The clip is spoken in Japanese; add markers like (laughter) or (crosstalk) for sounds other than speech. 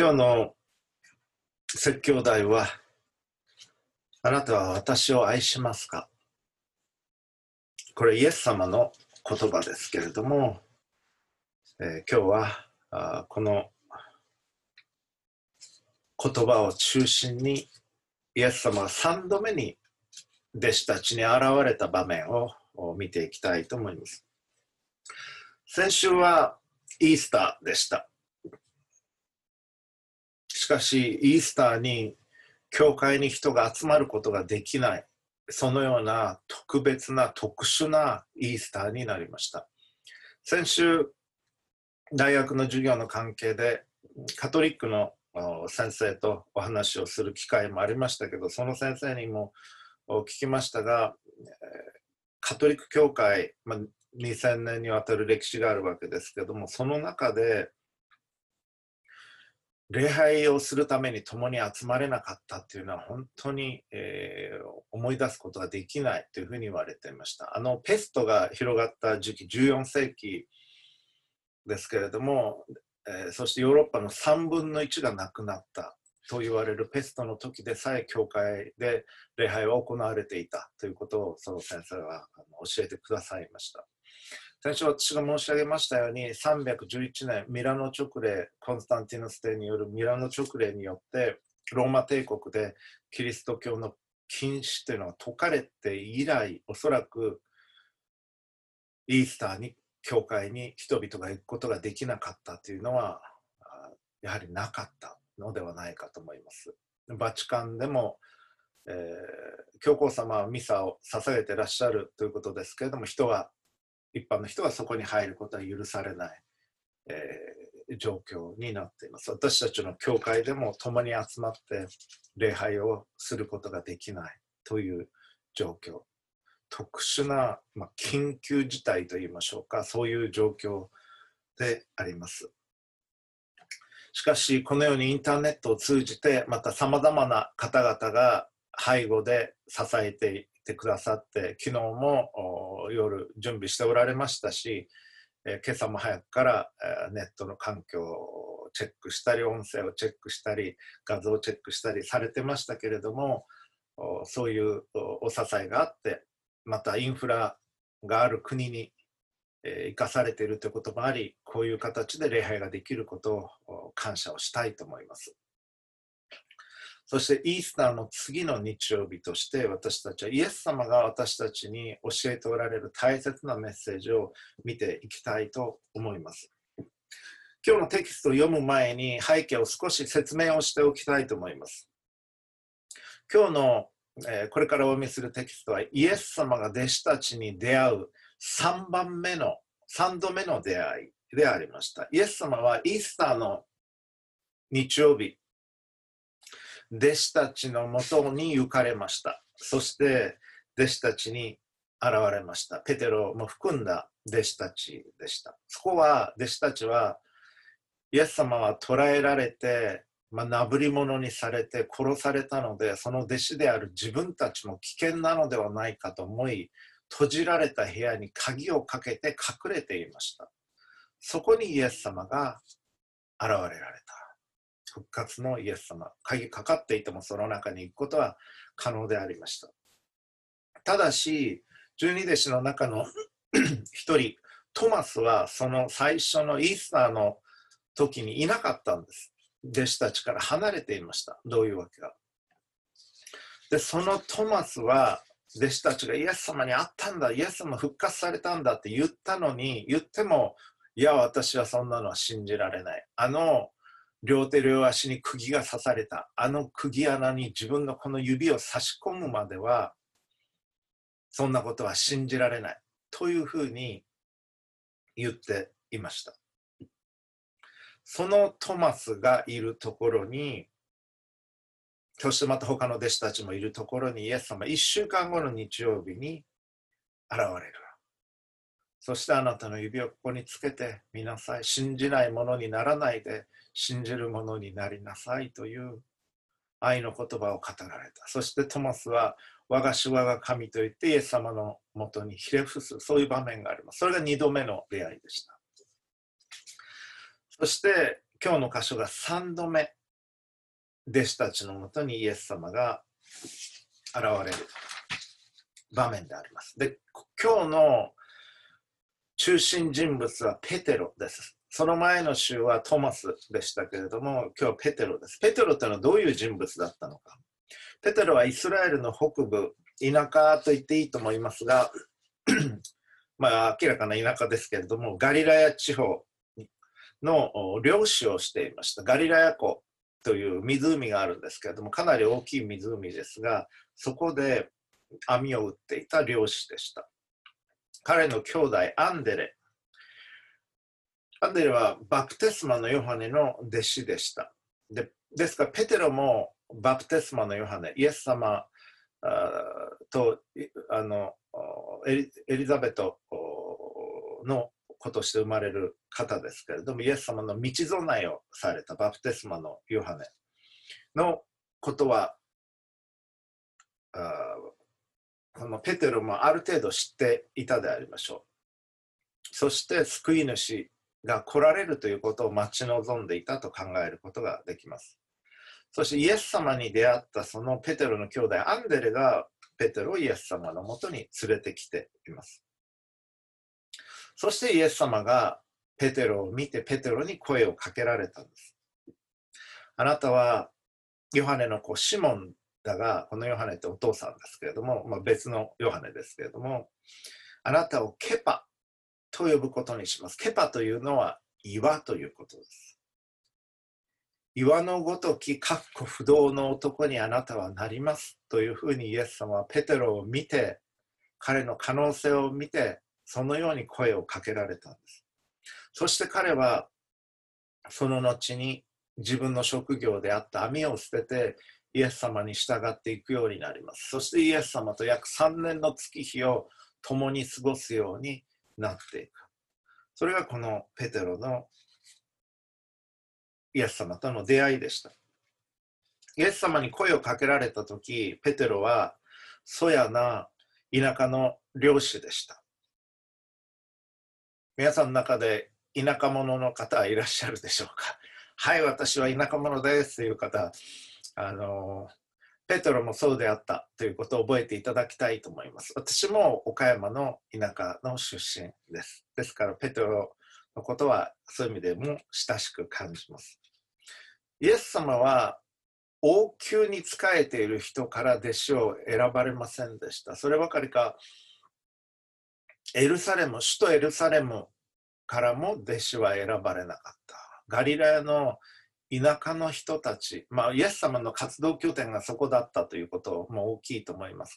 今日の説教題は、あなたは私を愛しますか？これイエス様の言葉ですけれども、えー、今日はあこの言葉を中心にイエス様が3度目に弟子たちに現れた場面を見ていきたいと思います。先週はイースターでした。しかし、イースターに教会に人が集まることができない、そのような特別な特殊なイースターになりました。先週、大学の授業の関係でカトリックの先生とお話をする機会もありましたけど、その先生にも聞きましたが、カトリック教会、まあ、2000年にわたる歴史があるわけですけども、その中で礼拝をするために共に集まれなかったっていうのは本当に、えー、思い出すことができないというふうに言われていました。あのペストが広がった時期14世紀ですけれども、えー、そしてヨーロッパの3分の1がなくなったと言われるペストの時でさえ教会で礼拝は行われていたということをその先生は教えてくださいました。最初私が申し上げましたように311年ミラノ直令コンスタンティノス帝によるミラノ直令によってローマ帝国でキリスト教の禁止というのが解かれて以来おそらくイースターに教会に人々が行くことができなかったというのはやはりなかったのではないかと思います。バチカンでも、えー、教皇様はミサを捧げてらっしゃるということですけれども人は一般の人がそこに入ることは許されない、えー、状況になっています。私たちの教会でも共に集まって礼拝をすることができないという状況。特殊な、まあ、緊急事態といいましょうか、そういう状況であります。しかし、このようにインターネットを通じて、またさまざまな方々が背後で支えててくださって昨日も夜準備しておられましたし、え今朝も早くから、えネットの環境をチェックしたり音声をチェックしたり画像をチェックしたりされてましたけれどもそういうお支えがあってまたインフラがある国に、生かされているということもありこういう形で礼拝ができることを感謝をしたいと思います。そしてイースターの次の日曜日として私たちはイエス様が私たちに教えておられる大切なメッセージを見ていきたいと思います。今日のテキストを読む前に背景を少し説明をしておきたいと思います。今日の、えー、これからお見せするテキストはイエス様が弟子たちに出会う3番目の3度目の出会いでありました。イエス様はイースターの日曜日弟子たちのもとに行かれました。そして弟子たちに現れました。ペテロも含んだ弟子たちでした。そこは弟子たちはイエス様は捕らえられて、まあ、なぶり者にされて殺されたのでその弟子である自分たちも危険なのではないかと思い閉じられた部屋に鍵をかけて隠れていましたそこにイエス様が現れられた復活のイエス様鍵かかっていてもその中に行くことは可能でありました。ただし十二弟子の中の (clears throat) 一人トマスはその最初のイースターの時にいなかったんです。弟子たちから離れていました。どういうわけか。でそのトマスは弟子たちがイエス様に会ったんだイエス様復活されたんだって言ったのに言ってもいや私はそんなのは信じられない。あの両手両足に釘が刺された。あの釘穴に自分のこの指を差し込むまではそんなことは信じられない。というふうに言っていました。そのトマスがいるところにそしてまた他の弟子たちもいるところにイエス様1週間後の日曜日に現れる。そしてあなたの指をここにつけてみなさい信じないものにならないで信じるものになりなさいという愛の言葉を語られた。そしてトマスは我が主我が神と言ってイエス様のもとにひれ伏す、そういう場面があります。それが2度目の出会いでした。そして今日の箇所が3度目、弟子たちのもとにイエス様が現れる場面であります。で、今日の中心人物はペテロです。その前の週はトマスでしたけれども、今日はペテロです。ペテロというのはどういう人物だったのか。ペテロはイスラエルの北部、田舎と言っていいと思いますが、(clears throat) まあ明らかな田舎ですけれども、ガリラヤ地方の漁師をしていました。ガリラヤ湖という湖があるんですけれども、かなり大きい湖ですが、そこで網を打っていた漁師でした。彼の兄弟アンデレ。アンデレはバプテスマのヨハネの弟子でした。でですから、ペテロもバプテスマのヨハネ、イエス様とあのエリザベトの子として生まれる方ですけれども、イエス様の道備えをされたバプテスマのヨハネのことは、このペテロもある程度知っていたでありましょう。そして救い主が来られるということを待ち望んでいたと考えることができます。そしてイエス様に出会ったそのペテロの兄弟アンデレがペテロをイエス様のもとに連れてきています。そしてイエス様がペテロを見てペテロに声をかけられたんです。あなたはヨハネの子シモンだが、このヨハネってお父さんですけれども、まあ、別のヨハネですけれども、あなたをケパと呼ぶことにします。ケパというのは岩ということです。岩のごとき、かっこ不動の男にあなたはなりますというふうにイエス様はペテロを見て、彼の可能性を見て、そのように声をかけられたんです。そして彼は、その後に自分の職業であった網を捨てて、イエス様に従っていくようになります。そしてイエス様と約3年の月日を共に過ごすようになっていく。それがこのペテロのイエス様との出会いでした。イエス様に声をかけられた時、ペテロはそやな田舎の漁師でした。皆さんの中で田舎者の方はいらっしゃるでしょうかはい、私は田舎者ですという方、あの、ペテロもそうであったということを覚えていただきたいと思います。私も岡山の田舎の出身です。ですから、ペテロのことはそういう意味でも親しく感じます。イエス様は王宮に仕えている人から弟子を選ばれませんでした。そればかりか、エルサレム、首都エルサレムからも弟子は選ばれなかった。ガリラヤの田舎の人たち、まあ、イエス様の活動拠点がそこだったということも大きいと思います。